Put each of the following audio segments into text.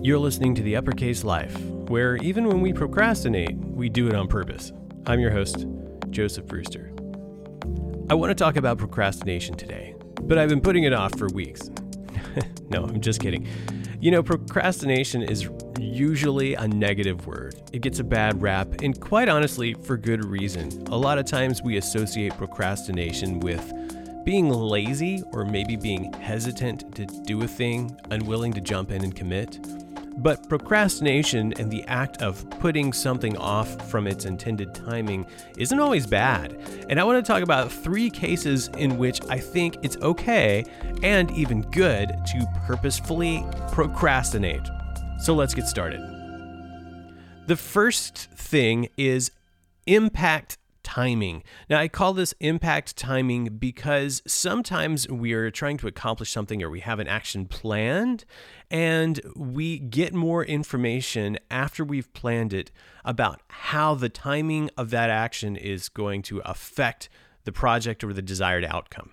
You're listening to The Uppercase Life, where even when we procrastinate, we do it on purpose. I'm your host, Joseph Brewster. I want to talk about procrastination today, but I've been putting it off for weeks. no, I'm just kidding. You know, procrastination is usually a negative word. It gets a bad rap, and quite honestly, for good reason. A lot of times we associate procrastination with being lazy or maybe being hesitant to do a thing, unwilling to jump in and commit. But procrastination and the act of putting something off from its intended timing isn't always bad. And I want to talk about three cases in which I think it's okay and even good to purposefully procrastinate. So let's get started. The first thing is impact timing. Now, I call this impact timing because sometimes we're trying to accomplish something or we have an action planned and we get more information after we've planned it about how the timing of that action is going to affect the project or the desired outcome.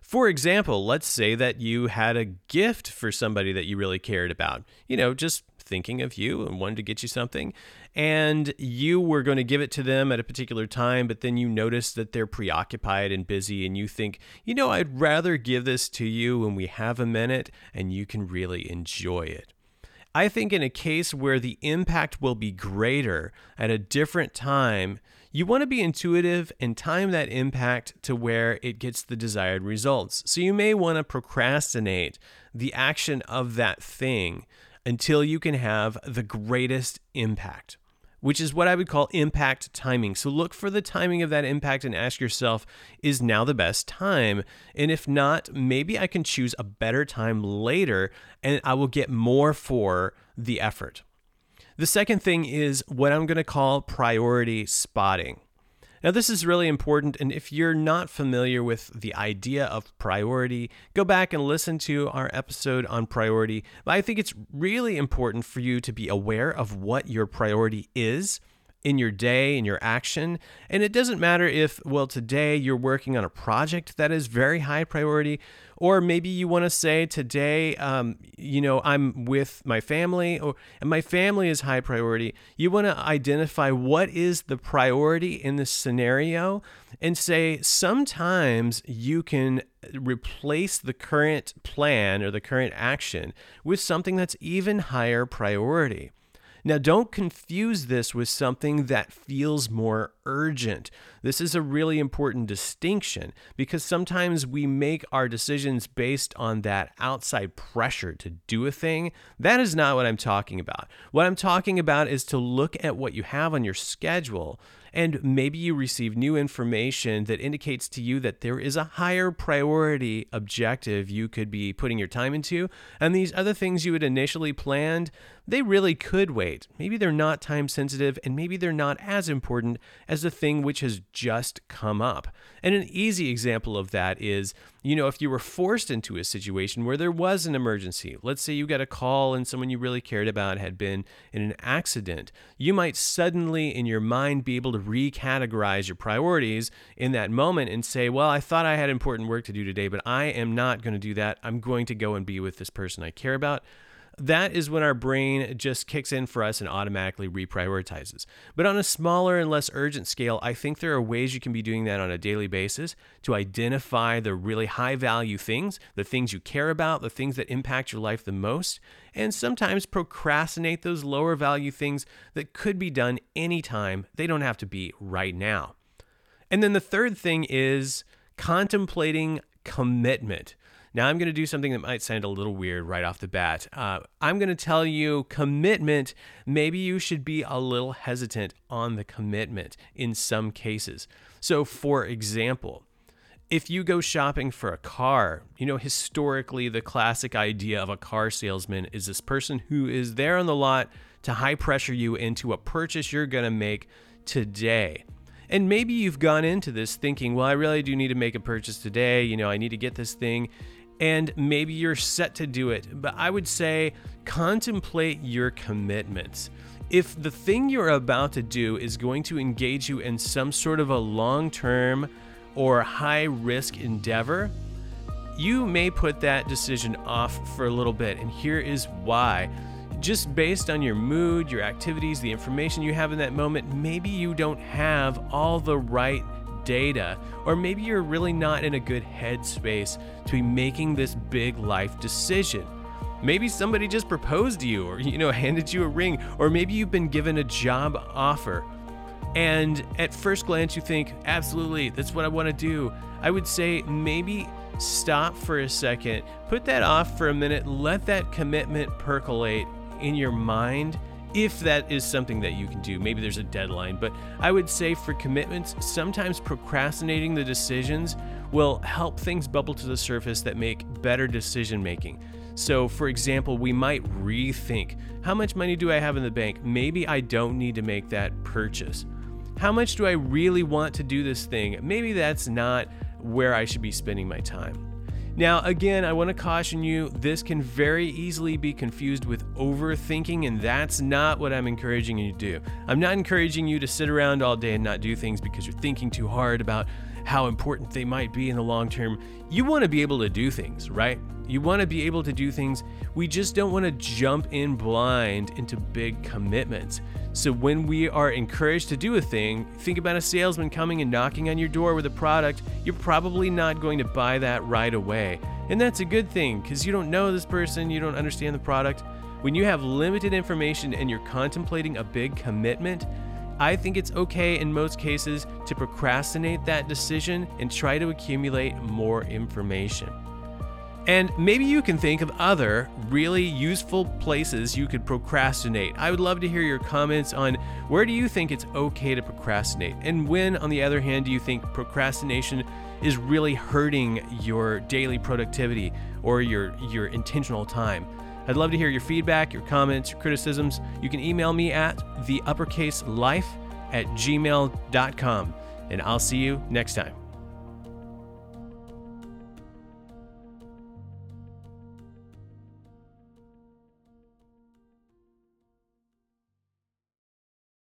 For example, let's say that you had a gift for somebody that you really cared about. You know, just thinking of you and wanted to get you something and you were going to give it to them at a particular time but then you notice that they're preoccupied and busy and you think you know I'd rather give this to you when we have a minute and you can really enjoy it I think in a case where the impact will be greater at a different time, you want to be intuitive and time that impact to where it gets the desired results. So you may want to procrastinate the action of that thing until you can have the greatest impact, which is what I would call impact timing. So look for the timing of that impact and ask yourself, is now the best time? And if not, maybe I can choose a better time later and I will get more for the effort. The second thing is what I'm going to call priority spotting. Now, this is really important, and if you're not familiar with the idea of priority, go back and listen to our episode on priority. But I think it's really important for you to be aware of what your priority is in your day, in your action. And it doesn't matter if, well, today you're working on a project that is very high priority, or maybe you want to say today, um, you know, I'm with my family, or and my family is high priority. You want to identify what is the priority in this scenario and say sometimes you can replace the current plan or the current action with something that's even higher priority. Now, don't confuse this with something that feels more urgent. This is a really important distinction because sometimes we make our decisions based on that outside pressure to do a thing. That is not what I'm talking about. What I'm talking about is to look at what you have on your schedule and maybe you receive new information that indicates to you that there is a higher priority objective you could be putting your time into. And these other things you had initially planned, they really could wait. Maybe they're not time sensitive and maybe they're not as important as the thing which has just come up. And an easy example of that is, you know, if you were forced into a situation where there was an emergency, let's say you got a call and someone you really cared about had been in an accident, you might suddenly in your mind be able to recategorize your priorities in that moment and say, well, I thought I had important work to do today, but I am not going to do that. I'm going to go and be with this person I care about that is when our brain just kicks in for us and automatically reprioritizes. But on a smaller and less urgent scale, I think there are ways you can be doing that on a daily basis to identify the really high value things, the things you care about, the things that impact your life the most, and sometimes procrastinate those lower value things that could be done anytime. They don't have to be right now. And then the third thing is contemplating commitment. Now, I'm going to do something that might sound a little weird right off the bat. Uh, I'm going to tell you commitment. Maybe you should be a little hesitant on the commitment in some cases. So, for example, if you go shopping for a car, you know, historically, the classic idea of a car salesman is this person who is there on the lot to high pressure you into a purchase you're going to make today. And maybe you've gone into this thinking, well, I really do need to make a purchase today. You know, I need to get this thing and maybe you're set to do it. But I would say contemplate your commitments. If the thing you're about to do is going to engage you in some sort of a long term or high risk endeavor, you may put that decision off for a little bit. And here is why just based on your mood, your activities, the information you have in that moment, maybe you don't have all the right data, or maybe you're really not in a good headspace to be making this big life decision. Maybe somebody just proposed to you or you know handed you a ring or maybe you've been given a job offer. And at first glance you think, "Absolutely, that's what I want to do." I would say maybe stop for a second, put that off for a minute, let that commitment percolate in your mind if that is something that you can do. Maybe there's a deadline, but I would say for commitments, sometimes procrastinating the decisions will help things bubble to the surface that make better decision making. So, for example, we might rethink how much money do I have in the bank? Maybe I don't need to make that purchase. How much do I really want to do this thing? Maybe that's not where I should be spending my time. Now, again, I want to caution you this can very easily be confused with overthinking, and that's not what I'm encouraging you to do. I'm not encouraging you to sit around all day and not do things because you're thinking too hard about how important they might be in the long term. You want to be able to do things, right? You want to be able to do things. We just don't want to jump in blind into big commitments. So when we are encouraged to do a thing, think about a salesman coming and knocking on your door with a product, you're probably not going to buy that right away. And that's a good thing because you don't know this person, you don't understand the product. When you have limited information and you're contemplating a big commitment, I think it's okay in most cases to procrastinate that decision and try to accumulate more information. And maybe you can think of other really useful places you could procrastinate. I would love to hear your comments on where do you think it's okay to procrastinate? And when, on the other hand, do you think procrastination is really hurting your daily productivity or your, your intentional time? I'd love to hear your feedback, your comments, your criticisms. You can email me at the uppercase life at gmail.com. And I'll see you next time.